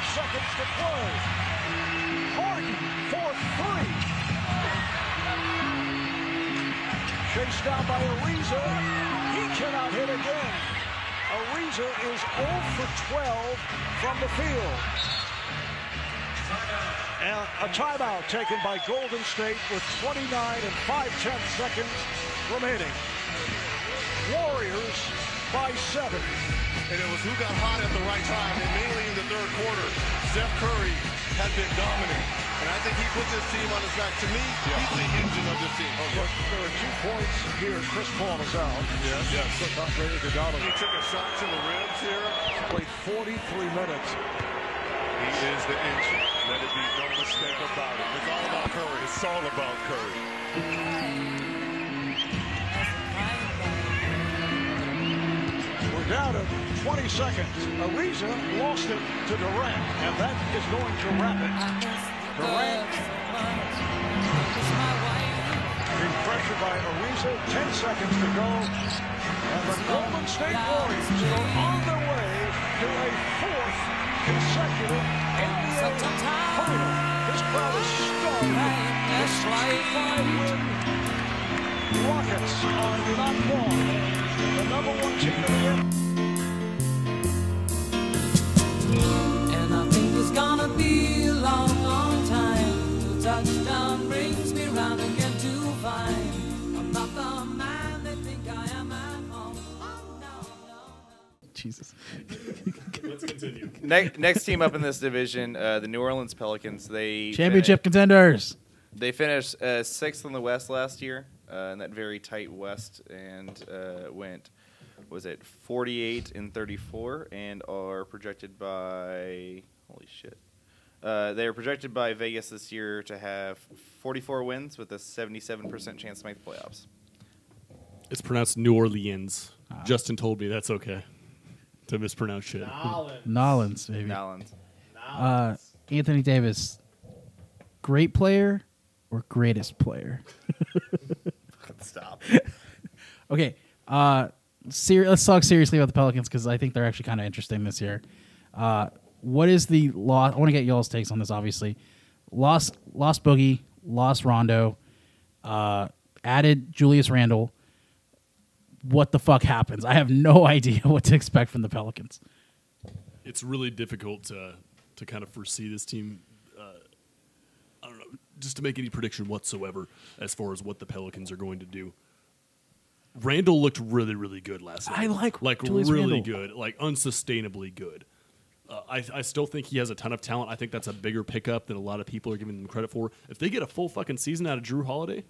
Five seconds to play. Harden for three. Chased down by Ariza. He cannot hit again. Ariza is 0 for 12 from the field. And a timeout taken by Golden State with 29 and 5 tenths seconds remaining. Warriors by seven. And it was who got hot at the right time, and mainly in the third quarter. Steph Curry had been dominant. And I think he put this team on his back. To me, he's the engine of this team. Look, there are two points here. Chris Paul is out. Yes. Yes. Look, Andre Iguodala He took a shot to the ribs here. played 43 minutes. He is the engine. Let it be no mistake about it. It's all about Curry. It's all about Curry. Down to 20 seconds. Ariza lost it to Durant, and that is going to wrap it. Durant being pressured by Ariza. 10 seconds to go. And the Golden State Warriors are on their way to a fourth consecutive NBA final. This crowd is stunned. The 65 win Rockets are not gone. The number one team in the NBA. And I think it's gonna be a long, long time till touchdown brings me round again to find I'm not the man they think I am at home. Oh, no, no, no. Jesus. Let's continue. next, next team up in this division, uh, the New Orleans Pelicans. They Championship fini- contenders. they finished uh, sixth in the West last year, uh, in that very tight West, and uh, went was it 48 and 34, and are projected by holy shit. Uh, they are projected by Vegas this year to have 44 wins with a 77% chance to make the playoffs. It's pronounced New Orleans. Ah. Justin told me that's okay to mispronounce shit. Nolans, baby. Nowlands. Uh, Anthony Davis, great player or greatest player? Stop. Okay. Uh, ser- let's talk seriously about the Pelicans because I think they're actually kind of interesting this year. Uh, what is the loss? I want to get y'all's takes on this. Obviously, lost lost Boogie, lost Rondo, uh, added Julius Randle. What the fuck happens? I have no idea what to expect from the Pelicans. It's really difficult to to kind of foresee this team. Uh, I don't know, just to make any prediction whatsoever as far as what the Pelicans are going to do. Randle looked really, really good last night. I like like Julius really Randle. good, like unsustainably good. Uh, I, I still think he has a ton of talent. I think that's a bigger pickup than a lot of people are giving him credit for. If they get a full fucking season out of Jrue Holiday,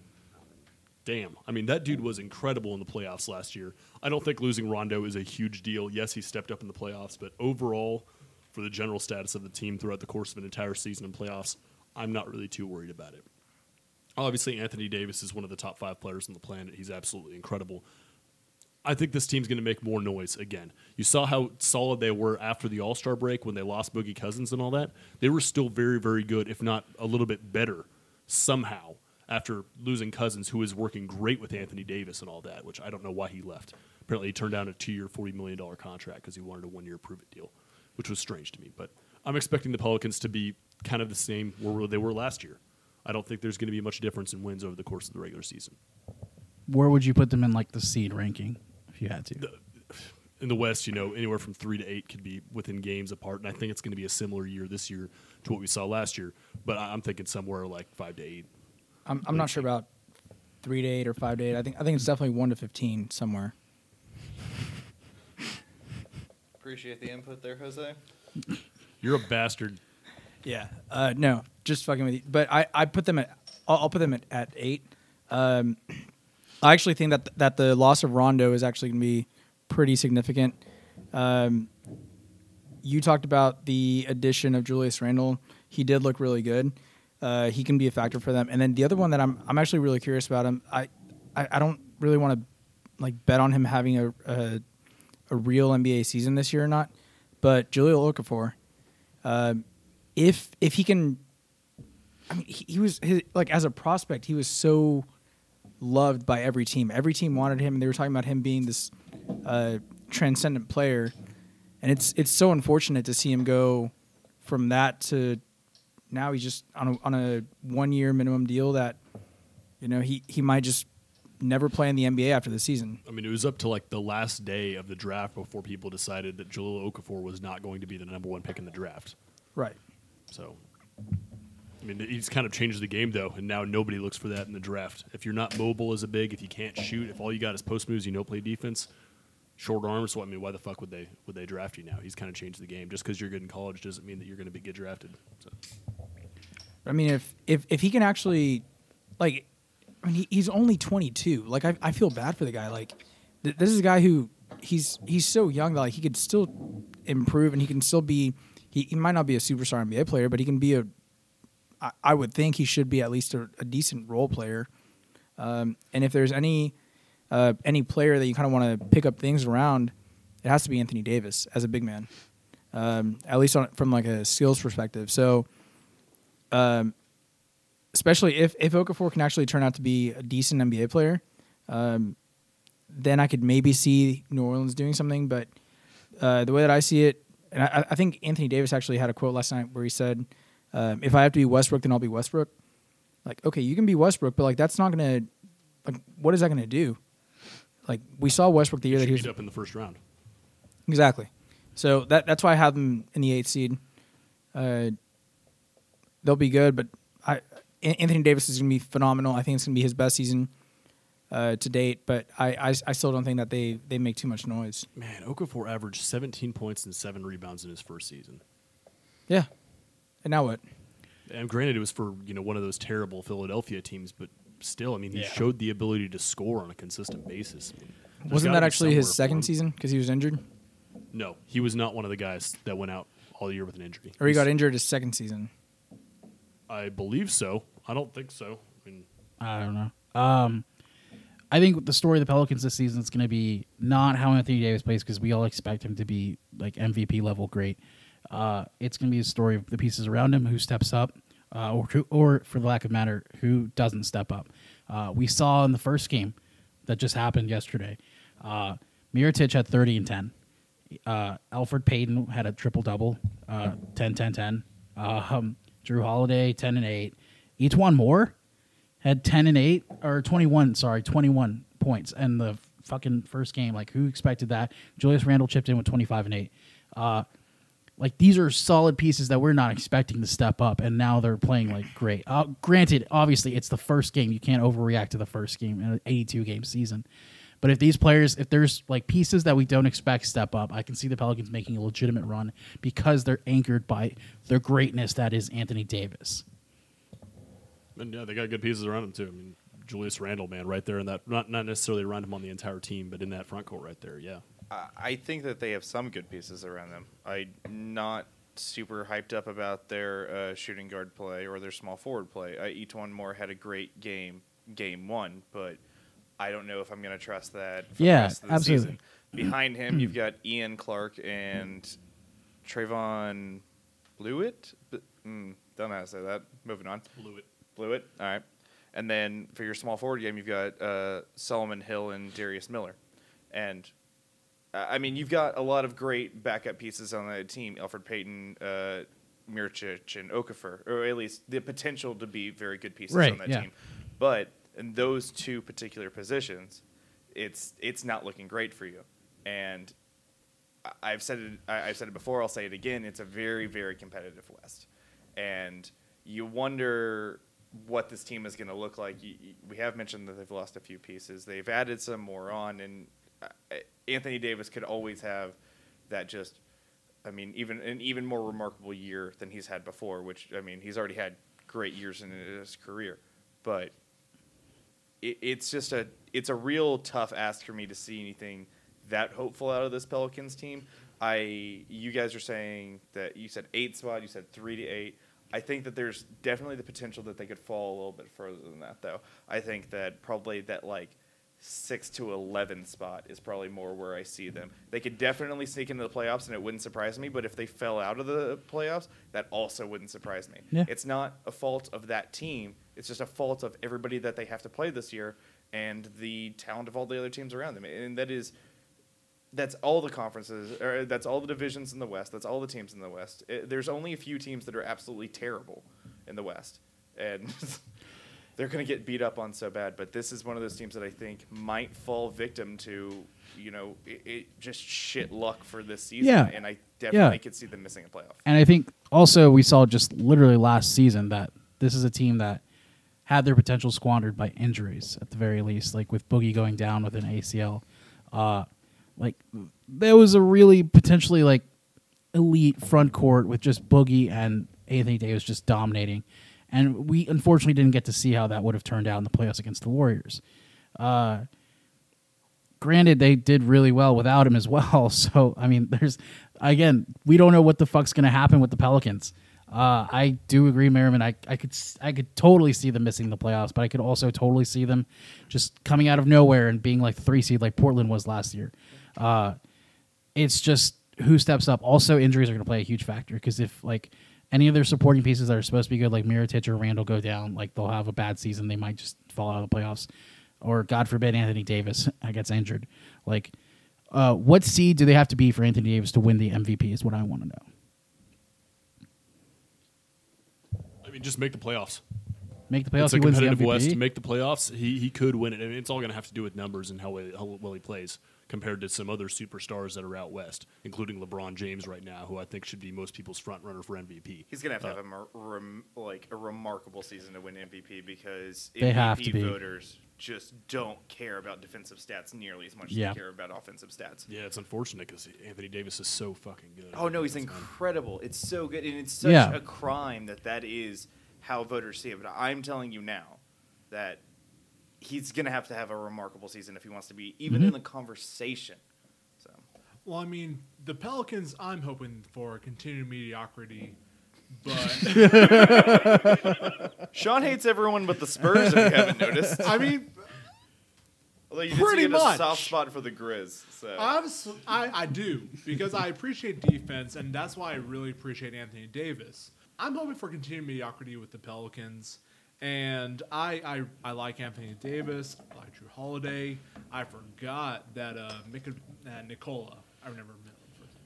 damn. I mean, that dude was incredible in the playoffs last year. I don't think losing Rondo is a huge deal. Yes, he stepped up in the playoffs, but overall, for the general status of the team throughout the course of an entire season in playoffs, I'm not really too worried about it. Obviously, Anthony Davis is one of the top five players on the planet. He's absolutely incredible. I think this team's going to make more noise again. You saw how solid they were after the All Star break when they lost Boogie Cousins and all that. They were still very, very good, if not a little bit better somehow after losing Cousins, who is working great with Anthony Davis and all that, which I don't know why he left. Apparently, he turned down a two year, $40 million contract because he wanted a one year prove it deal, which was strange to me. But I'm expecting the Pelicans to be kind of the same where they were last year. I don't think there's going to be much difference in wins over the course of the regular season. Where would you put them in like the seed ranking if you had to? in the West, you know, anywhere from three to eight could be within games apart, and I think it's going to be a similar year this year to what we saw last year. But I- I'm thinking somewhere like five to eight. I'm, I'm not sure about three to eight or five to eight. I think I think it's definitely one to fifteen somewhere. Appreciate the input there, Jose. You're a bastard. Yeah. Uh, no, just fucking with you. But I, I put them at I'll, I'll put them at, at eight. Um, I actually think that that the loss of Rondo is actually going to be pretty significant. Um, you talked about the addition of Julius Randle. He did look really good. Uh, he can be a factor for them. And then the other one that I'm I'm actually really curious about him. I I, I don't really want to like bet on him having a, a a real NBA season this year or not. But Jahlil Okafor, um, if if he can, I mean, he, he was his, like as a prospect, he was so loved by every team. Every team wanted him, and they were talking about him being this uh, transcendent player. And it's it's so unfortunate to see him go from that to now he's just on a, on a one year minimum deal that you know he he might just never play in the NBA after the season. I mean, it was up to like the last day of the draft before people decided that Jahlil Okafor was not going to be the number one pick in the draft. Right. So, I mean, he's kind of changed the game though, and now nobody looks for that in the draft. If you're not mobile as a big, if you can't shoot, if all you got is post moves, you don't play defense, short arms. So I mean, why the fuck would they would they draft you now? He's kind of changed the game. Just because you're good in college doesn't mean that you're going to be get drafted. So. I mean, if if if he can actually, like, I mean, he, he's only 22. Like, I I feel bad for the guy. Like, th- this is a guy who he's he's so young that like he could still improve and he can still be. He, he might not be a superstar NBA player, but he can be a. I, I would think he should be at least a, a decent role player. Um, and if there's any uh, any player that you kind of want to pick up things around, it has to be Anthony Davis as a big man, um, at least on, from like a skills perspective. So um, especially if if Okafor can actually turn out to be a decent NBA player, um, then I could maybe see New Orleans doing something. But uh, the way that I see it, and I, I think Anthony Davis actually had a quote last night where he said, um, "If I have to be Westbrook, then I'll be Westbrook." Like, okay, you can be Westbrook, but like that's not gonna, like, what is that gonna do? Like we saw Westbrook the year that he was up in the first round. Exactly. So that that's why I have them in the eighth seed. Uh, they'll be good, but I Anthony Davis is going to be phenomenal. I think it's going to be his best season uh, to date. But I, I I still don't think that they they make too much noise. Man, Okafor averaged 17 points and seven rebounds in his first season. Yeah. And now what? And granted, it was for you know one of those terrible Philadelphia teams, but still, I mean, he Yeah. showed the ability to score on a consistent basis. There's Wasn't that actually his second season because he was injured, No, he was not one of the guys that went out all year with an injury. or he got injured his second season? I believe so. I don't think so. I mean, I don't know. Um, I think the story of the Pelicans this season is going to be not how Anthony Davis plays because we all expect him to be like MVP level great. Uh, it's going to be a story of the pieces around him who steps up, uh, or or for the lack of matter, who doesn't step up. Uh, we saw in the first game that just happened yesterday. Uh, Mirotic had 30 and 10. Uh, Elfrid Payton had a triple double, uh, 10 10 10. Uh, um, Jrue Holiday, 10 and 8. One more had 10 and 8 or 21 sorry 21 points in the fucking first game. Like who expected that? Julius randle chipped in with 25 and 8 uh like these are solid pieces that we're not expecting to step up and now they're playing like great. Uh, granted obviously it's the first game. You can't overreact to the first game in an 82 game season. But if these players if there's like pieces that we don't expect step up i can see the pelicans making a legitimate run because they're anchored by their greatness that is anthony davis and yeah, they got good pieces around him too. I mean, Julius Randle, man, right there in that not not necessarily around him on the entire team, but in that front court right there. Yeah, I- I think that they have some good pieces around them. I'm not super hyped up about their uh, shooting guard play or their small forward play. Uh, E'Twaun Moore had a great game, game one, but I don't know if I'm going to trust that for Yeah, the rest of the absolutely. season. Behind him, you've got Ian Clark and Trevon Bluiett. B- Mm, don't know how to say that. Moving on. Blew it. All right. And then for your small forward game, you've got uh, Solomon Hill and Darius Miller. And uh, I mean, you've got a lot of great backup pieces on that team: Elfrid Payton, uh, Mircic, and Okafor, or at least the potential to be very good pieces Right, on that yeah. team. But in those two particular positions, it's it's not looking great for you. And I've said it. I've said it before. I'll say it again. It's a very, very competitive West, and you wonder what this team is going to look like. We have mentioned that they've lost a few pieces. They've added some more on, and uh, Anthony Davis could always have that. Just, I mean, even an even more remarkable year than he's had before. Which I mean, he's already had great years in his career, but it, it's just a it's a real tough ask for me to see anything that hopeful out of this Pelicans team. I you guys are saying that you said eight spot, you said three to eight. I think that there's definitely the potential that they could fall a little bit further than that, though. I think that probably that like six to eleven spot is probably more where I see them. They could definitely sneak into the playoffs, and it wouldn't surprise me. But if they fell out of the playoffs, that also wouldn't surprise me. Yeah. It's not a fault of that team. It's just a fault of everybody that they have to play this year and the talent of all the other teams around them. And that is that's all the conferences, or that's all the divisions in the West. That's all the teams in the West. It, there's only a few teams that are absolutely terrible in the West, and they're going to get beat up on so bad. But this is one of those teams that I think might fall victim to, you know, it, it just shit luck for this season. Yeah. and I definitely Yeah. could see them missing a playoff. And I think also we saw just literally last season that this is a team that had their potential squandered by injuries at the very least, like with Boogie going down with an ACL. Uh, like there was a really potentially like elite front court with just Boogie and Anthony Davis just dominating. And we unfortunately didn't get to see how that would have turned out in the playoffs against the Warriors. Uh, granted they did really well without him as well so i mean there's again we don't know what the fuck's going to happen with the pelicans uh, i do agree merriman I, I could i could totally see them missing the playoffs but i could also totally see them just coming out of nowhere and being like three seed like portland was last year uh, it's just who steps up. Also injuries are going to play a huge factor because if like any of their supporting pieces that are supposed to be good like Mirotic or Randle go down like they'll have a bad season. They might just fall out of the playoffs. Or God forbid Anthony Davis gets injured. Like uh, what seed do they have to be for Anthony Davis to win the MVP is what I want to know. I mean, just make the playoffs. make the playoffs it's a he wins the competitive West. Make the playoffs, he he could win it. I mean, it's all going to have to do with numbers and how, well- how well he plays compared to some other superstars that are out west, including LeBron James right now, who I think should be most people's front runner for MVP. He's gonna have to Uh, have a mer- rem- like a remarkable season to win MVP because They MVP have to be. voters just don't care about defensive stats nearly as much Yeah. as they care about offensive stats. Yeah, it's unfortunate because Anthony Davis is so fucking good. Oh no, he's That's fine. incredible. It's so good, and it's such Yeah. a crime that that is how voters see it. But I'm telling you now that he's gonna have to have a remarkable season if he wants to be even Mm-hmm. in the conversation. So Well, I mean, the Pelicans, I'm hoping for continued mediocrity, but Sean hates everyone but the Spurs. if you haven't noticed, I mean, although you did Pretty get a much. soft spot for the Grizz. So I, I do because I appreciate defense, and that's why I really appreciate Anthony Davis. I'm hoping for continued mediocrity with the Pelicans, and I I, I like Anthony Davis. I like Jrue Holiday. I forgot that uh, Mik- uh Nikola. I remember. his first name.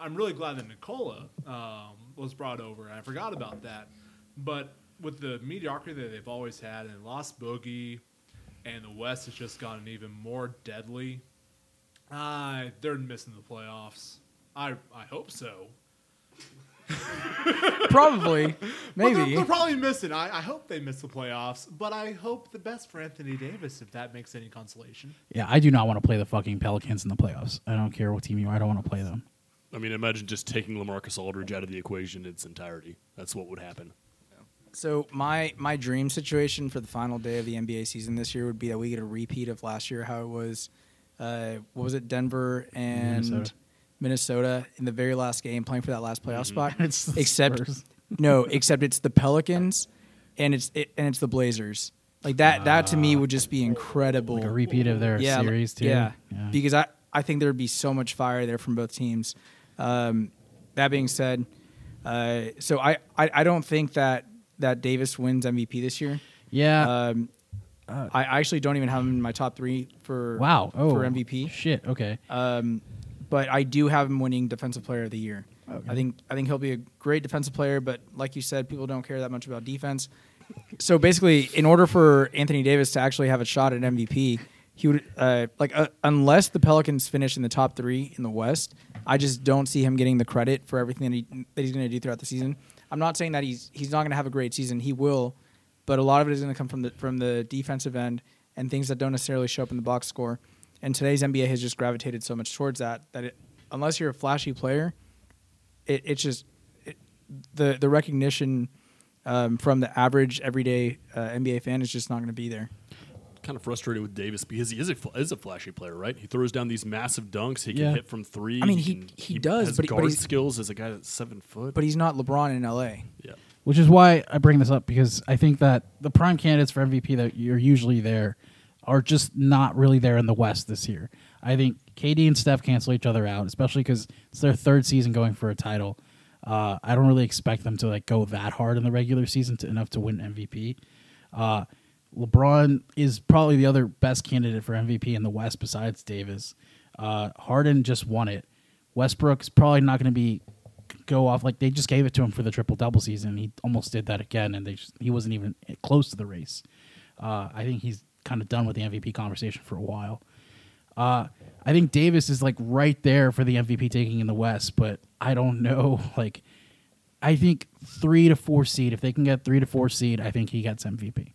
I'm really glad that Nikola um, was brought over. I forgot about that, but with the mediocrity that they've always had and lost Boogie, and the West has just gotten even more deadly. Uh, they're missing the playoffs. I I hope so. Probably, But they're, maybe. they're probably missing. I, I hope they miss the playoffs, but I hope the best for Anthony Davis if that makes any consolation. yeah I do not want to play the fucking Pelicans in the playoffs I don't care what team you are I don't want to play them I mean, imagine just taking LaMarcus Aldridge out of the equation in its entirety. That's what would happen. So my my dream situation for the final day of the NBA season this year would be that we get a repeat of last year, how it was. Uh, what was it? Denver and Minnesota. Minnesota. in the very last game, playing for that last playoff spot. It's the except Spurs. no, except it's the Pelicans, and it's it, and it's the Blazers. Like that. that to me would just be incredible. like a repeat of their yeah, series too Yeah. because I I think there would be so much fire there from both teams. Um, that being said, uh, so I, I I don't think that that Davis wins MVP this year. yeah Um, I actually don't even have him in my top three for wow oh for MVP. shit okay Um, but I do have him winning Defensive Player of the Year. I think I think he'll be a great defensive player, but like you said, people don't care that much about defense. So basically, in order for Anthony Davis to actually have a shot at MVP, he would uh, like uh, unless the Pelicans finish in the top three in the West, I just don't see him getting the credit for everything that, he, that he's going to do throughout the season. I'm not saying that he's he's not going to have a great season. He will, but a lot of it is going to come from the from the defensive end and things that don't necessarily show up in the box score. And today's NBA has just gravitated so much towards that that it, unless you're a flashy player, it, it's just it, the the recognition um, from the average everyday uh, NBA fan is just not going to be there. Kind of frustrated with Davis because he is a, fl- is a flashy player, right? He throws down these massive dunks. He can Yeah. hit from three. I mean, he- can- he does, has but he- but guard he's- skills as a guy that's seven foot. But he's not LeBron in LA. yeah, which is why I bring this up because I think that the prime candidates for MVP that you're usually there are just not really there in the West this year. I think KD and Steph cancel each other out, especially because it's their third season going for a title. Uh, I don't really expect them to like go that hard in the regular season to, enough to win MVP. Uh, LeBron is probably the other best candidate for MVP in the West besides Davis. Uh, Harden just won it. Westbrook's probably not going to be go off like they just gave it to him for the triple double season. He almost did that again, and they just, he wasn't even close to the race. Uh, I think he's kind of done with the MVP conversation for a while. Uh, I think Davis is like right there for the MVP taking in the West, but I don't know. Like, I think three to four seed. If they can get three to four seed, I think he gets MVP.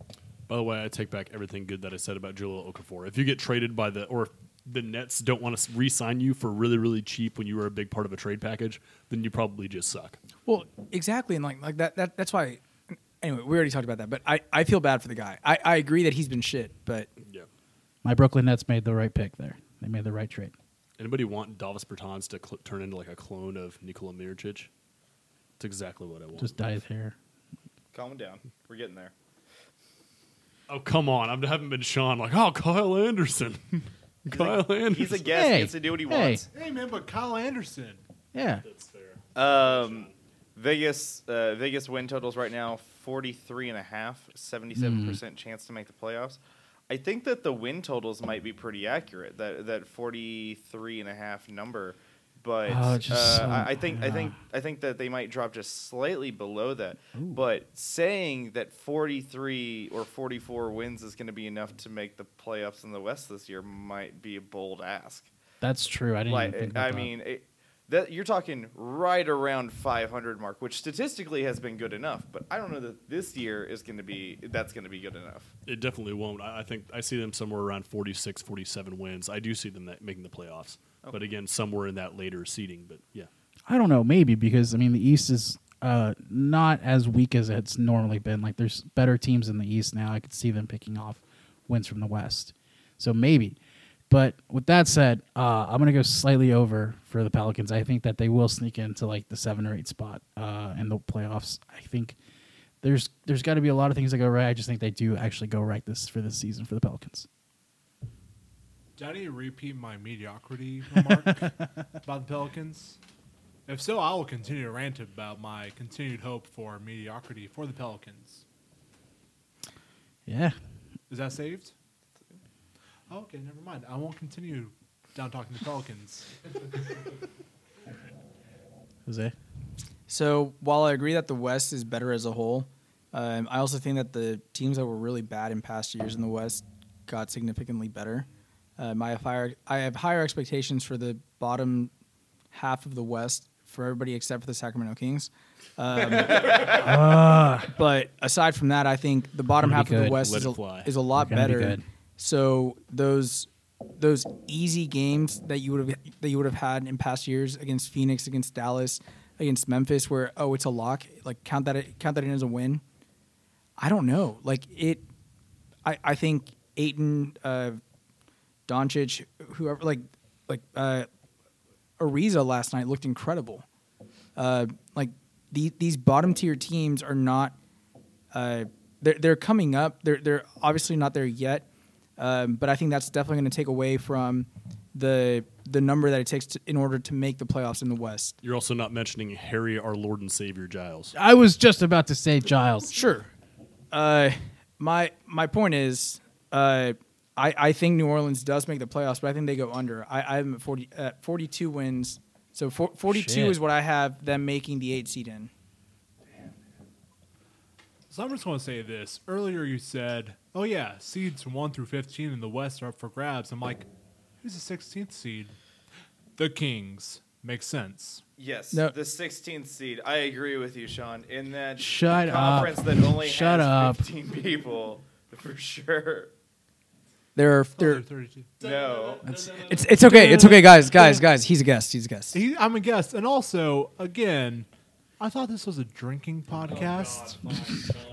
By the way, I take back everything good that I said about Jahlil Okafor. If you get traded by the or if the Nets don't want to re-sign you for really really cheap when you were a big part of a trade package, then you probably just suck. Well, exactly, and like like that, that that's why. Anyway, we already talked about that, but I, I feel bad for the guy. I, I agree that he's been shit, but Yeah. My Brooklyn Nets made the right pick there. They made the right trade. Anybody want Davis Bertans to cl- turn into like a clone of Nikola Mirotic? It's exactly what I want. Just dye his hair. Calm down. We're getting there. oh come on! I haven't been Sean like oh Kyle Anderson. Kyle Anderson. He's a guest. Hey, He gets to do what he hey. wants. Hey man, but Kyle Anderson. Yeah. That's fair. Um, Vegas uh, Vegas win totals right now 43 and a half, 77% chance to make the playoffs. I think that the win totals might be pretty accurate. That that 43 and a half number, but Oh, uh, so- I, I think I think I think that they might drop just slightly below that. But saying that 43 or 44 wins is going to be enough to make the playoffs in the West this year might be a bold ask That's true. I didn't like I mean, it, that you're talking right around 500 mark, which statistically has been good enough. But I don't know that this year is going to be that's going to be good enough. It definitely won't. I, I think I see them somewhere around 46, 47 wins. I do see them that, making the playoffs. But again, somewhere in that later seeding. But yeah, I don't know, maybe because I mean the East is uh, not as weak as it's normally been. Like there's better teams in the East now. I could see them picking off wins from the West, so maybe. But with that said, uh, I'm gonna go slightly over for the Pelicans. I think that they will sneak into like the seven or eight spot uh, in the playoffs. I think there's there's got to be a lot of things that go right. I just think they do actually go right this for this season for the Pelicans. Did I need to repeat my mediocrity remark about the Pelicans? If so, I will continue to rant about my continued hope for mediocrity for the Pelicans. Yeah, Is that saved? Oh, okay, never mind. I won't continue down talking to Pelicans. Jose. So while I agree that the West is better as a whole, um, I also think that the teams that were really bad in past years in the West got significantly better. Um, I have higher I have higher expectations for the bottom half of the West for everybody except for the Sacramento Kings. Um, but aside from that, I think the bottom half be of the. West is a, is a lot Gonna be better. good. So those those easy games that you would have that you would have had in past years against Phoenix, against Dallas, against Memphis, where oh it's a lock, like count that count that in as a win. I don't know, like it. I I think Ayton, uh, Doncic, whoever, like like uh, Ariza last night looked incredible. Uh, like the, these bottom tier teams are not. Uh, they're they're coming up. They're they're obviously not there yet, um, but I think that's definitely going to take away from the the number that it takes to, in order to make the playoffs in the West. you're also not mentioning Harry, our Lord and Savior Giles. I was just about to say Giles. Sure. Uh, my my point is, uh, I I think New Orleans does make the playoffs, but I think they go under. I I have them at forty at forty two wins. So for, forty two Shit. is what I have them making the eight seed in. So I'm just going to say this. Earlier you said, oh, yeah, seeds 1 through 15 in the West are up for grabs. I'm like, who's the 16th seed? The Kings. Makes sense. Yes, No. the 16th seed. I agree with you, Sean. In that Shut up. conference that only Shut has up. 15 people, for sure. There are Oh, there. they're 32. No, It's it's okay. It's okay, guys. Guys, guys. He's a guest. He's a guest. He, I'm a guest. And also, again, I thought this was a drinking podcast.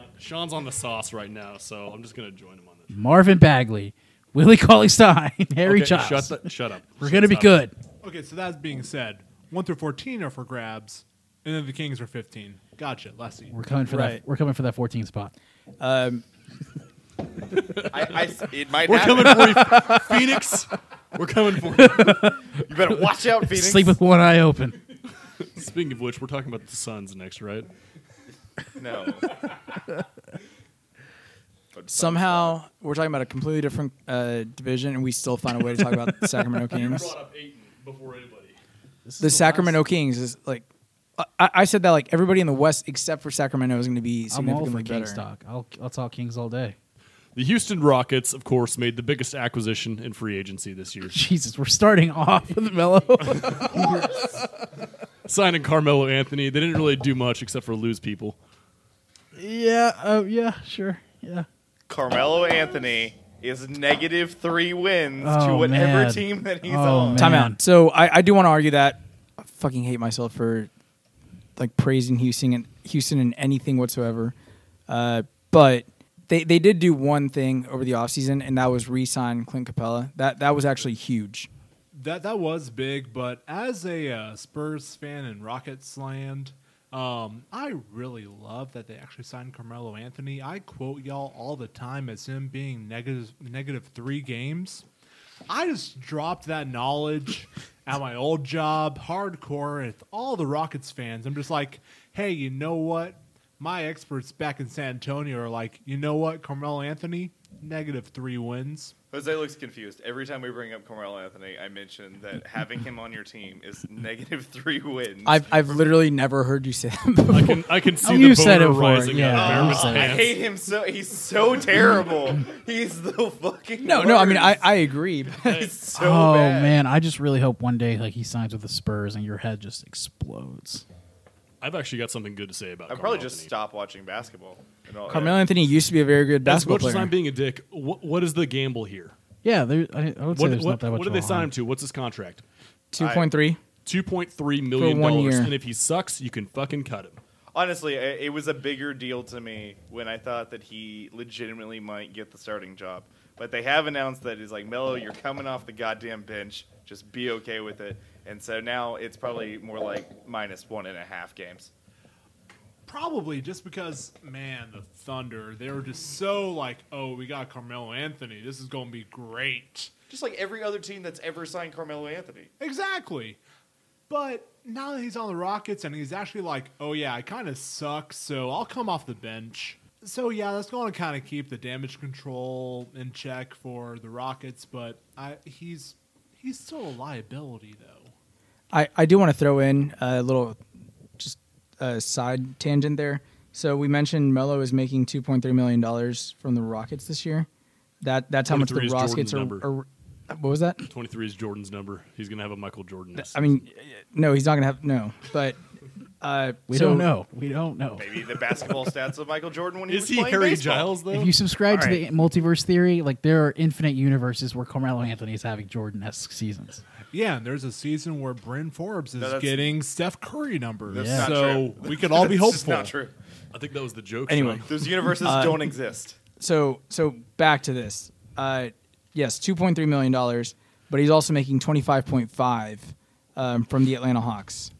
Sean's on the sauce right now, so I'm just gonna join him on this. Marvin Bagley, Willie Cauley Stein, Harry Okay, Giles. Shut, the, shut up. We're Shut- gonna be stop. good. Okay, so that being said, 1 through 14 are for grabs, and then the Kings are 15. Gotcha. Last seed. We're coming for Right. that. We're coming for that 14 spot. Um, I, I, it might We're happen. coming for you, Phoenix. We're coming for you. You better watch out, Phoenix. Sleep with one eye open. Speaking of which, we're talking about the Suns next, right? No. But Somehow we're talking about a completely different uh, division, and we still find a way to talk about the Sacramento Kings. up Ayton before anybody. The Sacramento Kings is like. I, I said that like everybody in the West except for Sacramento is going to be I'm all significantly for better. Kings talk. I'll I'll talk Kings all day. The Houston Rockets, of course, made the biggest acquisition in free agency this year, Jesus, we're starting off with Melo. Signing Carmelo Anthony. They didn't really do much except for lose people. yeah, uh, yeah, sure, yeah. Carmelo Anthony is negative three wins to Oh, whatever man. team that he's Oh, on. man. Time out. So I, I do want to argue that I fucking hate myself for like praising Houston and Houston in anything whatsoever. Uh, but they, they did do one thing over the offseason, and that was re-sign Clint Capela. That that was actually huge. That that was big, but as a uh, Spurs fan in Rockets land, um, I really love that they actually signed Carmelo Anthony. I quote y'all all the time as him being negative negative three games. I just dropped that knowledge at my old job, hardcore, with all the Rockets fans. I'm just like, hey, you know what? My experts back in San Antonio are like, you know what, Carmelo Anthony, negative three wins. Jose looks confused. Every time we bring up Carmelo Anthony, I mention that having him on your team is negative three wins. I've I've literally never heard you say that before. I can I can see Oh, the you said it before, rising yeah. out of Oh, I I hate him so. He's so terrible. He's the fucking. no, no. I mean, I. I agree. He's so oh bad. man, I just really hope one day like he signs with the Spurs and your head just explodes. I've actually got something good to say about. I'd probably Carmelo just Anthony. stop watching basketball. And all- Carmelo Anthony used to be a very good As basketball much as player. I'm being a dick, what, what is the gamble here? Yeah, there, I, I would say What, there's what, not that much. what did of they a sign harm. him to? What's his contract? Two point three. Two point three million one dollars. year. And if he sucks, you can fucking cut him. Honestly, i- it was a bigger deal to me when I thought that he legitimately might get the starting job. But they have announced that he's like, Melo, you're coming off the goddamn bench. Just be okay with it. And so now it's probably more like minus one and a half games. Probably just because, man, the Thunder, they were just so like, oh, we got Carmelo Anthony. This is going to be great. Just like every other team that's ever signed Carmelo Anthony. Exactly. But now that he's on the Rockets and he's actually like, oh, yeah, I kind of suck, so I'll come off the bench. So, yeah, that's going to kind of keep the damage control in check for the Rockets, but I, he's he's still a liability, though. I, I do want to throw in a little just a side tangent there. So we mentioned Melo is making two point three million dollars from the Rockets this year. That that's how much the Rockets are, are. What was that? Twenty three is Jordan's number. He's gonna have a Michael Jordan. this I mean, no, he's not gonna have no. But uh, We so- don't know. We don't know. Maybe the basketball stats of Michael Jordan when he is was he playing Harry baseball. Giles though? If you subscribe All to the multiverse theory, like there are infinite universes where Carmelo Anthony is having Jordan-esque seasons. Yeah, and there's a season where Bryn Forbes is No, getting Steph Curry numbers. That's Yeah. not So true. we could all be That's hopeful. not true. I think that was the joke. Anyway. Sean. Those universes Uh, don't exist. so so back to this. Uh, yes, two point three million dollars, but he's also making twenty five point five um, from the Atlanta Hawks.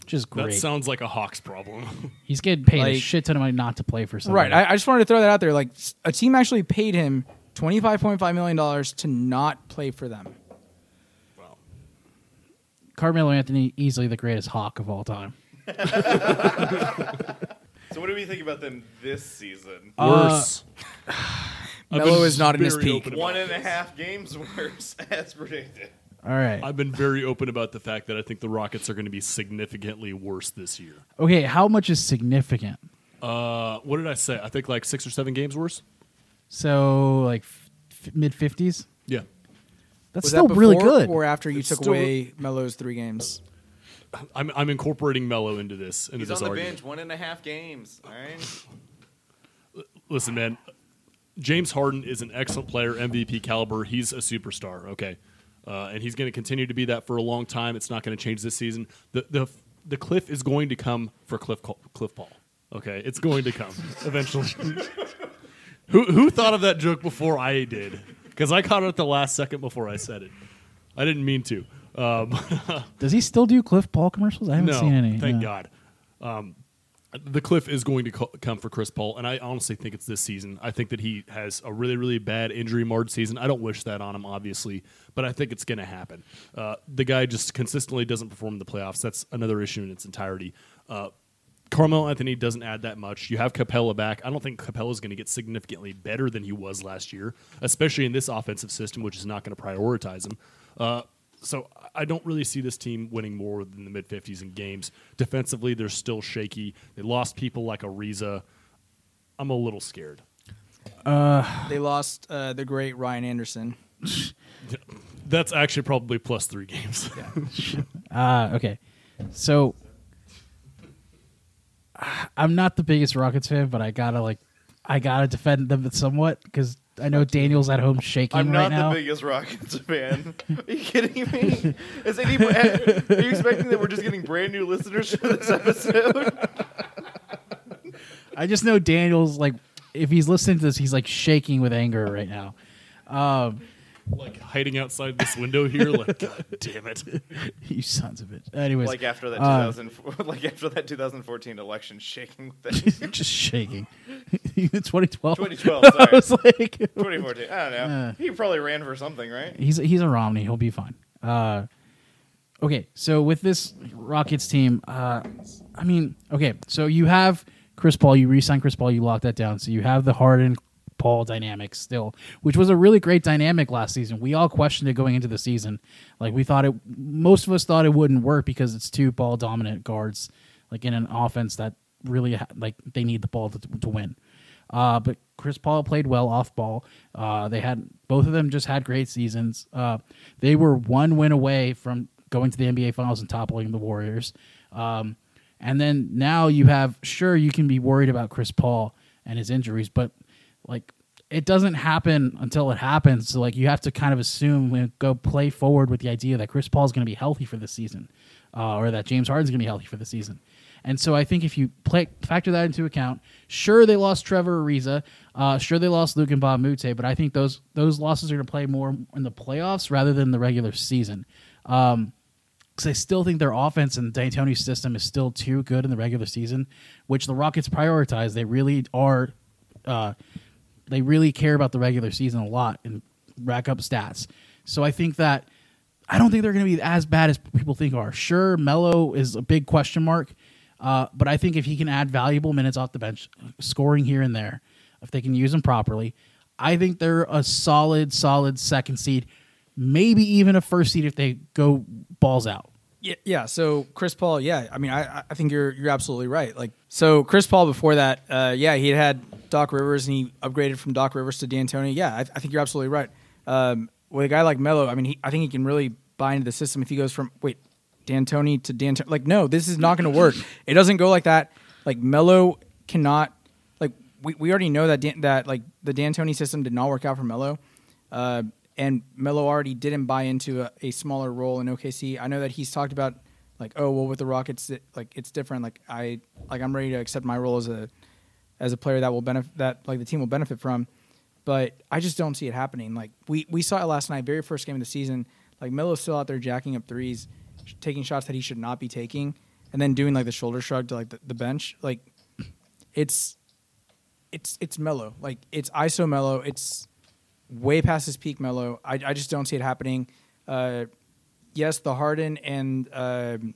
Which is great. that sounds like a Hawks problem. He's getting paid a shit ton of money not to play for somebody. Right. I, I just wanted to throw that out there. Like a team actually paid him twenty five point five million dollars to not play for them. Wow. Carmelo Anthony, easily the greatest hawk of all time. So what do we think about them this season? Worse. I've Melo been is not in his very peak. open One about and a this. half games worse, as predicted. All right. I've been very open about the fact that I think the Rockets are going to be significantly worse this year. Okay, how much is significant? Uh, what did I say? I think like six or seven games worse. So like f- mid fifties. Yeah, That's Was still that really before good. Or after you It's took still- away Melo's three games. I'm I'm incorporating Melo into this into He's this on the argument. bench one and a half games. All right. Listen, man, James Harden is an excellent player, MVP caliber. He's a superstar. Okay, uh, and he's going to continue to be that for a long time. It's not going to change this season. The the the cliff is going to come for Cliff Cliff Paul. Okay, it's going to come eventually. who who thought of that joke before I did? Because I caught it at the last second before I said it. I didn't mean to. Um, Does he still do Cliff Paul commercials? I haven't no, seen any. thank no. God. Um, the cliff is going to co- come for Chris Paul, and I honestly think it's this season. I think that he has a really, really bad injury marred season. I don't wish that on him, obviously, but I think it's going to happen. Uh, the guy just consistently doesn't perform in the playoffs. That's another issue in its entirety. Uh, Carmelo Anthony doesn't add that much. You have Capela back. I don't think Capela is going to get significantly better than he was last year, especially in this offensive system, which is not going to prioritize him. Uh, so I don't really see this team winning more than the mid 50s in games. Defensively, they're still shaky. They lost people like Ariza. I'm a little scared. They lost uh, the great Ryan Anderson. That's actually probably plus three games. Uh, okay, so I'm not the biggest Rockets fan, but I gotta like, I gotta defend them somewhat because I know Daniel's at home shaking I'm right not now. the biggest Rockets fan. Are you kidding me? Is anybody, are you expecting that we're just getting brand new listeners for this episode? I just know Daniel's like, if he's listening to this, he's like shaking with anger right now. Um, like hiding outside this window here, like, God damn it. you sons of it. Anyways, like after that uh, 2000, like after that 2014 election, shaking with it. just shaking. 2012. 2012, I sorry. was like, 2014. I don't know. Uh. he probably ran for something, right? he's he's a Romney. He'll be fine. Uh, okay, so with this Rockets team, uh, I mean, okay, so you have Chris Paul. You re-signed Chris Paul. You locked that down. So you have the Harden Paul dynamic still, which was a really great dynamic last season. We all questioned it going into the season. Like we thought it, most of us thought it wouldn't work because it's two ball dominant guards, like in an offense that really like they need the ball to, to win. Uh, but Chris Paul played well off ball. Uh, they had both of them just had great seasons. Uh, they were one win away from going to the NBA Finals and toppling the Warriors. Um, and then now you have sure you can be worried about Chris Paul and his injuries, but like it doesn't happen until it happens. So like you have to kind of assume and go play forward with the idea that Chris Paul is going to be healthy for the season, uh, or that James Harden's going to be healthy for the season. And so I think if you play, factor that into account, sure they lost Trevor Ariza, uh, sure they lost Luc Mbah a Moute, but I think those those losses are going to play more in the playoffs rather than the regular season. Um, because I still think their offense and D'Antoni's system is still too good in the regular season, which the Rockets prioritize. They really are, uh, they really care about the regular season a lot and rack up stats. So I think that I don't think they're going to be as bad as people think are. Sure, Melo is a big question mark, uh, but I think if he can add valuable minutes off the bench, scoring here and there, if they can use him properly, I think they're a solid, solid second seed, maybe even a first seed if they go balls out. Yeah, yeah. So Chris Paul, yeah. I mean, I, I think you're you're absolutely right. Like, so Chris Paul before that, uh, yeah, he had Doc Rivers and he upgraded from Doc Rivers to D'Antoni. Yeah, I, I think you're absolutely right. Um, with a guy like Melo, I mean, he, I think he can really buy into the system if he goes from wait D'Antoni to D'Antoni. Like, no, this is not going to work. It doesn't go like that. Like Melo cannot. Like we, we already know that Dan, that like the D'Antoni system did not work out for Melo. Uh, and Melo already didn't buy into a, a smaller role in OKC. I know that he's talked about like, oh well, with the Rockets, it, like it's different. Like I like I'm ready to accept my role as a as a player that will benefit that like the team will benefit from. But I just don't see it happening. Like we we saw it last night, very first game of the season. Like Melo's still out there jacking up threes, taking shots that he should not be taking, and then doing like the shoulder shrug to like the, the bench. Like it's it's it's Melo. Like it's ISO Melo. It's way past his peak Melo. I, I just don't see it happening. Uh, yes, the Harden and um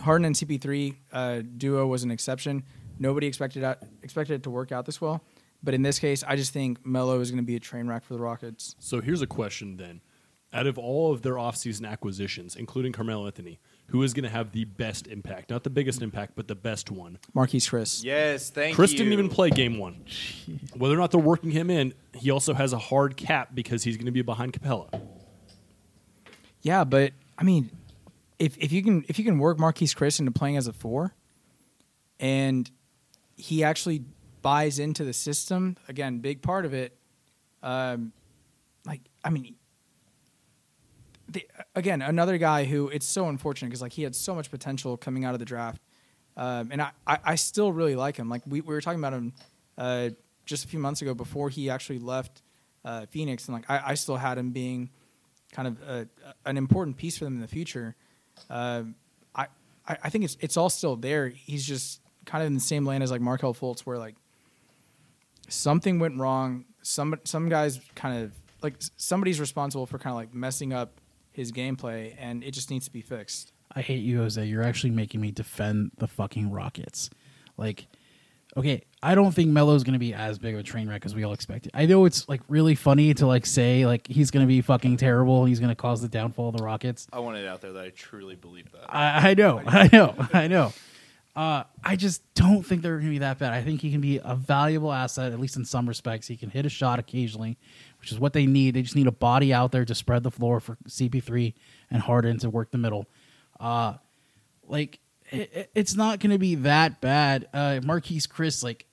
Harden and CP3 uh, duo was an exception. Nobody expected that, expected it to work out this well. But in this case, I just think Melo is going to be a train wreck for the Rockets. So here's a question then. Out of all of their offseason acquisitions, including Carmelo Anthony, who is going to have the best impact? Not the biggest impact, but the best one. Marquese Chriss. Yes, thank Chris you. didn't even play game one. Whether or not they're working him in, he also has a hard cap because he's going to be behind Capela. Yeah, but I mean, if if you can if you can work Marquese Chriss into playing as a four, and he actually buys into the system again, big part of it. Um, like I mean, the, again, another guy who it's so unfortunate because like he had so much potential coming out of the draft, um, and I, I I still really like him. Like we we were talking about him uh, just a few months ago before he actually left uh, Phoenix, and like I, I still had him being kind of a, an important piece for them in the future. I, I I think it's it's all still there. He's just kind of in the same lane as like Markelle Fultz, where like something went wrong. Some some guys kind of like somebody's responsible for kind of like messing up his gameplay, and it just needs to be fixed. I hate you, Jose. You're actually making me defend the fucking Rockets. Like, okay, I don't think Melo's gonna be as big of a train wreck as we all expected. I know it's like really funny to like say like he's gonna be fucking terrible. He's gonna cause the downfall of the Rockets. I want it out there that I truly believe that. I, I know, I know, I know. Uh, I just don't think they're going to be that bad. I think he can be a valuable asset, at least in some respects. He can hit a shot occasionally, which is what they need. They just need a body out there to spread the floor for CP3 and Harden to work the middle. Uh, like it, it's not going to be that bad. Uh, Marquese Chriss, like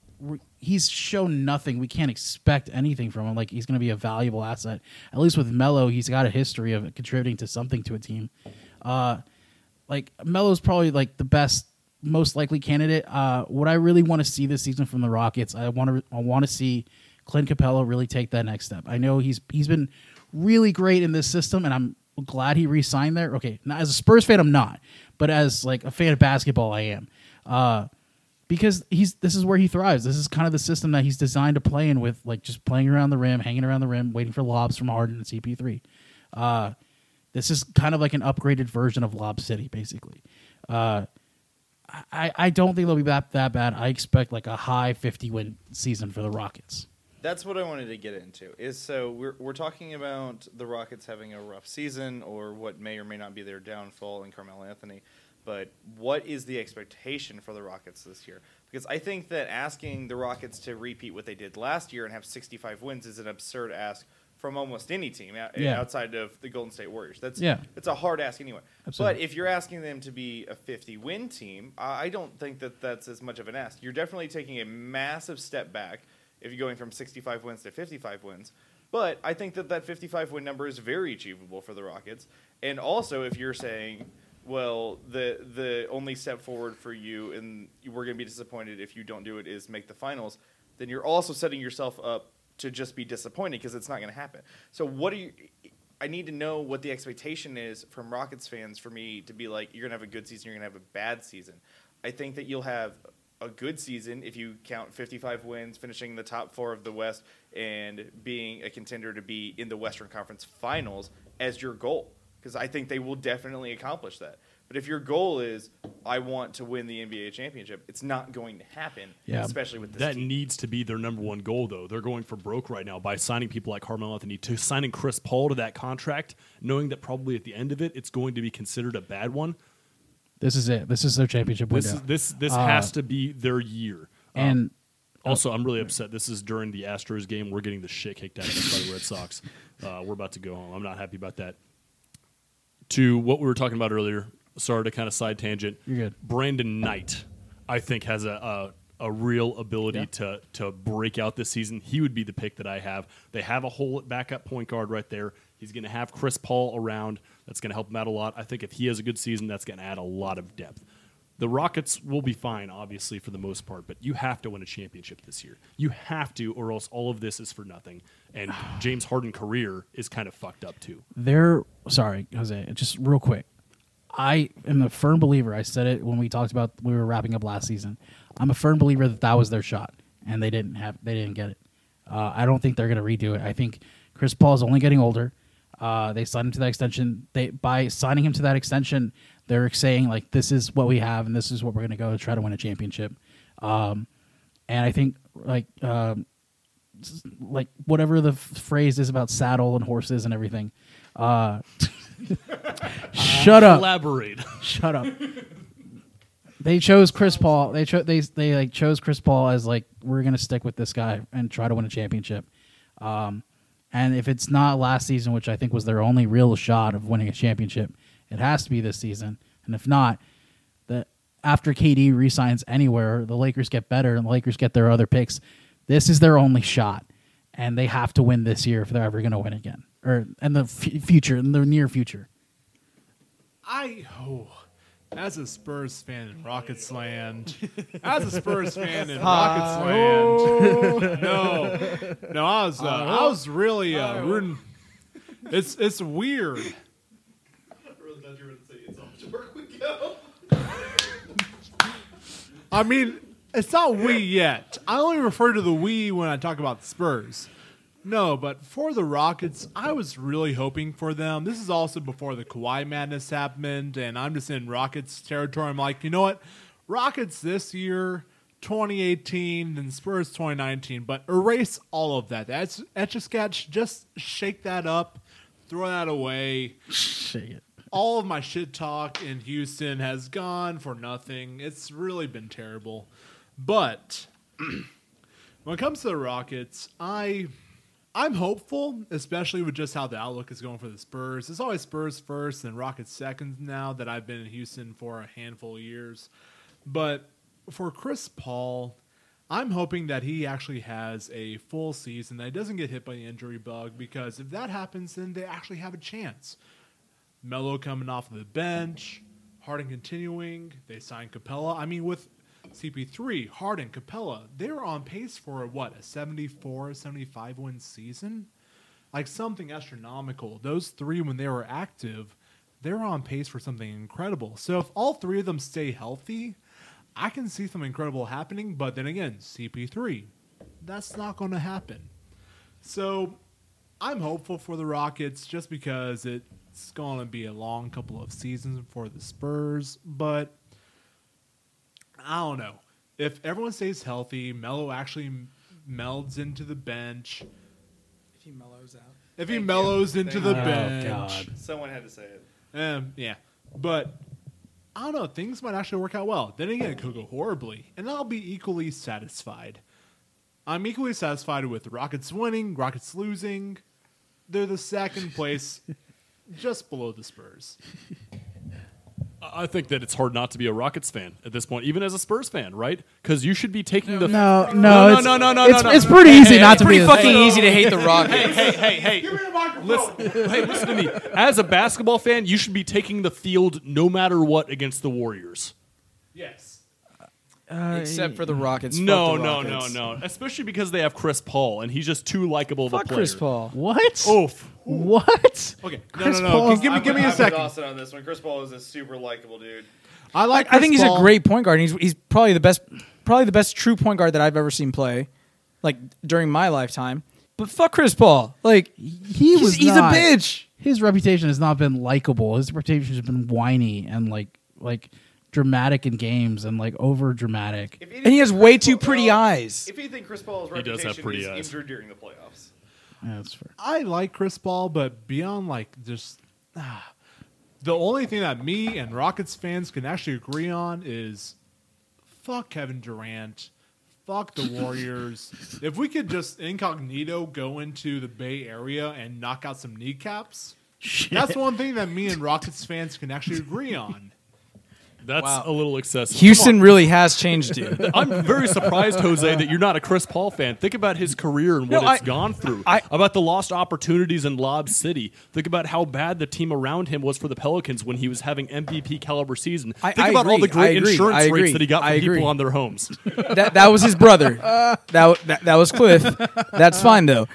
he's shown nothing. We can't expect anything from him. Like he's going to be a valuable asset. At least with Melo, he's got a history of contributing to something to a team. Uh, like Melo's probably like the best, most likely candidate. Uh, what I really want to see this season from the Rockets, I want to, I want to see Clint Capela really take that next step. I know he's he's been really great in this system, and I'm glad he re-signed there. Okay, now as a Spurs fan, I'm not, but as like a fan of basketball, I am. Uh, because he's this is where he thrives. This is kind of the system that he's designed to play in with, like just playing around the rim, hanging around the rim, waiting for lobs from Harden and CP3. Uh, this is kind of like an upgraded version of Lob City, basically. Uh, I, I don't think they'll be that, that bad. I expect like a high 50 win season for the Rockets. That's what I wanted to get into. Is so we're we're talking about the Rockets having a rough season or what may or may not be their downfall in Carmelo Anthony. But what is the expectation for the Rockets this year? Because I think that asking the Rockets to repeat what they did last year and have 65 wins is an absurd ask from almost any team out- Yeah. outside of the Golden State Warriors. That's Yeah. it's a hard ask anyway. Absolutely. But if you're asking them to be a 50 win team, I don't think that that's as much of an ask. You're definitely taking a massive step back if you're going from 65 wins to 55 wins. But I think that that 55 win number is very achievable for the Rockets. And also, if you're saying, well, the the only step forward for you, and we're going to be disappointed if you don't do it, is make the finals, then you're also setting yourself up to just be disappointed because it's not going to happen. So, what do you? I need to know what the expectation is from Rockets fans for me to be like, you're going to have a good season, you're going to have a bad season. I think that you'll have a good season if you count 55 wins, finishing the top four of the West, and being a contender to be in the Western Conference Finals as your goal. Because I think they will definitely accomplish that. But if your goal is, I want to win the NBA championship, it's not going to happen, Yeah. especially with this That team. needs to be their number one goal, though. They're going for broke right now by signing people like Carmelo Anthony to signing Chris Paul to that contract, knowing that probably at the end of it, it's going to be considered a bad one. This is it. This is their championship This window. is, this this Uh, has to be their year. Um, and also, I'm really upset. This is during the Astros game. We're getting the shit kicked out of us by the Red Sox. Uh, we're about to go home. I'm not happy about that. To what we were talking about earlier. Sorry to kind of side tangent. You're good. Brandon Knight, I think, has a a, a real ability Yeah. to to break out this season. He would be the pick that I have. They have a whole at backup point guard right there. He's going to have Chris Paul around. That's going to help him out a lot. I think if he has a good season, that's going to add a lot of depth. The Rockets will be fine, obviously, for the most part, but you have to win a championship this year. You have to, or else all of this is for nothing. And James Harden' career is kind of fucked up too. they're sorry, Jose. Just real quick, I am a firm believer. I said it when we talked about we were wrapping up last season. I'm a firm believer that that was their shot, and they didn't have they didn't get it. Uh, I don't think they're going to redo it. I think Chris Paul is only getting older. Uh, they signed him to that extension. They by signing him to that extension, they're saying like this is what we have, and this is what we're going to go to try to win a championship. Um, and I think like um, like whatever the f- phrase is about saddle and horses and everything. Uh, shut up! Elaborate. Shut up. They chose Chris Paul. They chose they they like chose Chris Paul as like we're gonna stick with this guy and try to win a championship. Um, and if it's not last season, which I think was their only real shot of winning a championship, it has to be this season. And if not, the after KD resigns anywhere, the Lakers get better and the Lakers get their other picks. This is their only shot, and they have to win this year if they're ever going to win again, or in the f- future, in the near future. I oh, as a Spurs fan in Rockets land, as a Spurs fan in Rockets land, no, no, I was uh, I was really uh, rooting. It's it's weird. I mean, it's not we yet. I only refer to the we when I talk about the Spurs. No, but for the Rockets, I was really hoping for them. This is also before the Kawhi madness happened, and I'm just in Rockets territory. I'm like, you know what? Rockets this year, 2018, then Spurs 2019, but erase all of that. That's etch a sketch. Just shake that up, throw that away. Shake it. All of my shit talk in Houston has gone for nothing. It's really been terrible. But when it comes to the Rockets, I I'm hopeful, especially with just how the outlook is going for the Spurs. It's always Spurs first and Rockets second now that I've been in Houston for a handful of years. But for Chris Paul, I'm hoping that he actually has a full season, that he doesn't get hit by the injury bug, because if that happens, then they actually have a chance. Melo coming off the bench, Harden continuing, they signed Capela. I mean, with CP3, Harden, Capela, they were on pace for what, a 74, 75 win season? Like something astronomical. Those three, when they were active, they were on pace for something incredible. So if all three of them stay healthy, I can see something incredible happening. But then again, CP3, that's not going to happen. So I'm hopeful for the Rockets just because it's going to be a long couple of seasons for the Spurs. But I don't know. If everyone stays healthy, Melo actually melds into the bench. If he mellows out. If he Thank you. mellows into Thank the you. Oh, bench. God. Someone had to say it. Um, yeah, but I don't know. Things might actually work out well. Then again, it could go horribly, and I'll be equally satisfied. I'm equally satisfied with Rockets winning, Rockets losing. They're the second place, just below the Spurs. I I think that it's hard not to be a Rockets fan at this point, even as a Spurs fan, right? Because you should be taking the No, no, no, it's, no, no, no, it's, no, no. it's pretty easy not to Pretty be. a- fucking easy to hate the Rockets. hey, hey, hey, hey! Give me the microphone. listen, hey, listen to me. As a basketball fan, you should be taking the field no matter what against the Warriors. Yes. Uh, Except for the Rockets. No, the no, no, no. Especially because they have Chris Paul, and he's just too likable of a Fuck player. Chris Paul. What? Oof. What? Okay. Chris no, no, no. Paul's- Give me, give me a I'm with second. Austin on this one. Chris Paul is a super likable dude. I like. I think Chris he's Paul. a great point guard. He's he's probably the best, probably the best true point guard that I've ever seen play, like during my lifetime. But fuck Chris Paul. Like He he's, was he's not- a bitch. His reputation has not been likable. His reputation has been whiny and like like dramatic in games and like over dramatic. If you And he has think way Chris too Paul- pretty well, eyes. If you think Chris Paul's He does reputation have pretty is eyes. injured during the playoffs, Yeah, that's fair. I like Chris Paul, but beyond like just ah, the only thing that me and Rockets fans can actually agree on is fuck Kevin Durant, fuck the Warriors. if we could just incognito go into the Bay Area and knock out some kneecaps, that's one thing that me and Rockets fans can actually agree on. That's Wow. a little excessive. Houston really has changed, dude. I'm very surprised, Jose, that you're not a Chris Paul fan. Think about his career and what No, it's I- gone through. I- about the lost opportunities in Lob City. Think about how bad the team around him was for the Pelicans when he was having MVP caliber season. I- Think I about all the. I great agree. insurance agree. rates that he got I from people on their homes. that that was his brother. That, that that was Cliff. That's fine though.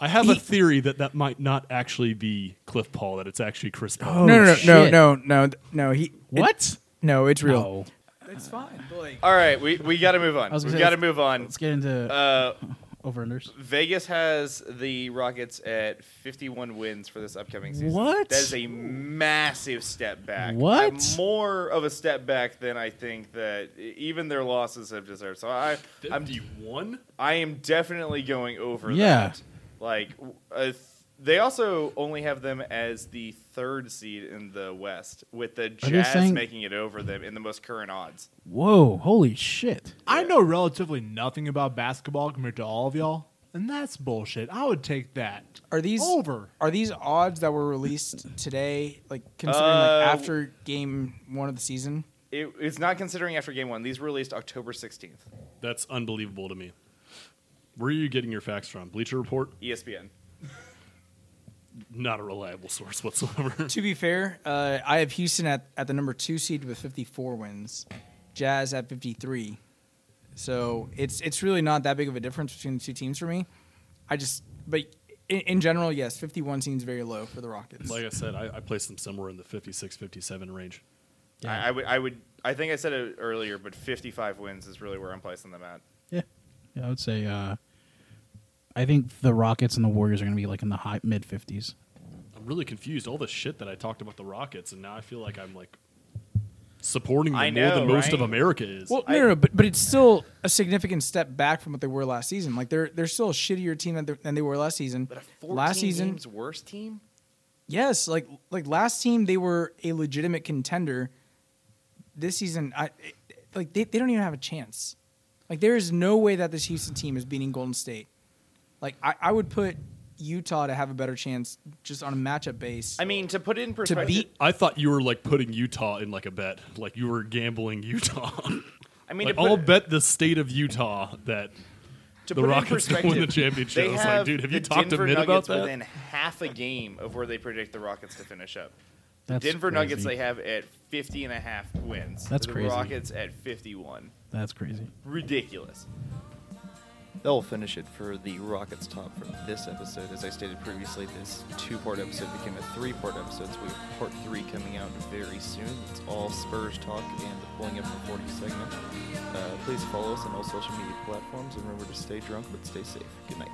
I have a theory that that might not actually be Cliff Paul, that it's actually Chris Paul. Oh, no, no, no, no, shit. no, no, no. He What? No, it's real. No. It's fine. Like, all right, we we got to move on. Was We gonna got say, to move on. Let's get into Uh, over unders. Vegas has the Rockets at 51 wins for this upcoming season. What? That is a massive step back. What? Uh, More of a step back than I think that e- even their losses have deserved. So I, I'm, 51? I am definitely going over Yeah. that. Like, uh, th- they also only have them as the third seed in the West, with the they Jazz saying- making it over them in the most current odds. Whoa! Holy shit! I know relatively nothing about basketball compared to all of y'all, and that's bullshit. I would take that are these over. Are these odds that were released today, like considering Uh, like after game one of the season? It, it's not considering after game one. These were released October 16th. That's unbelievable to me. Where are you getting your facts from? Bleacher Report? ESPN. Not a reliable source whatsoever. To be fair, uh, I have Houston at, at the number two seed with 54 wins, Jazz at 53. So it's it's really not that big of a difference between the two teams for me. I just, but in, in general, yes, 51 seems very low for the Rockets. like I said, I, I placed them somewhere in the 56, 57 range. I, I would, I would, I think I said it earlier, but 55 wins is really where I'm placing them at. Yeah, yeah. I would say. Uh, I think the Rockets and the Warriors are going to be like in the high mid fifties. I'm really confused. All the shit that I talked about the Rockets, and now I feel like I'm like supporting them I more than know, most of? America is. Well, no, no, no, but but it's still a significant step back from what they were last season. Like they're they're still a shittier team than, they- than they were last season. But a last season, games worse team. yes, like like last team they were a legitimate contender. This season, I like they, they don't even have a chance. Like there is no way that this Houston team is beating Golden State. Like I, I would put Utah to have a better chance just on a matchup base. I mean, to put it in perspective, beat- I thought you were like putting Utah in like a bet, like you were gambling Utah. I mean, like I'll bet the state of Utah that to the put it in Rockets don't win the championship. They I was like, have dude, have you the talked to Denver Mitt about Nuggets that? within half a game of where they predict the Rockets to finish up. That's the Denver crazy. Nuggets they have at 50 and a half wins. That's the crazy. Rockets at 51. That's crazy. Ridiculous. That will finish it for the Rockets talk for this episode. As I stated previously, this two-part episode became a three-part episode, so we have part three coming out very soon. It's all Spurs talk and the pulling up from 40 segment. Uh, please follow us on all social media platforms and remember to stay drunk but stay safe. Good night.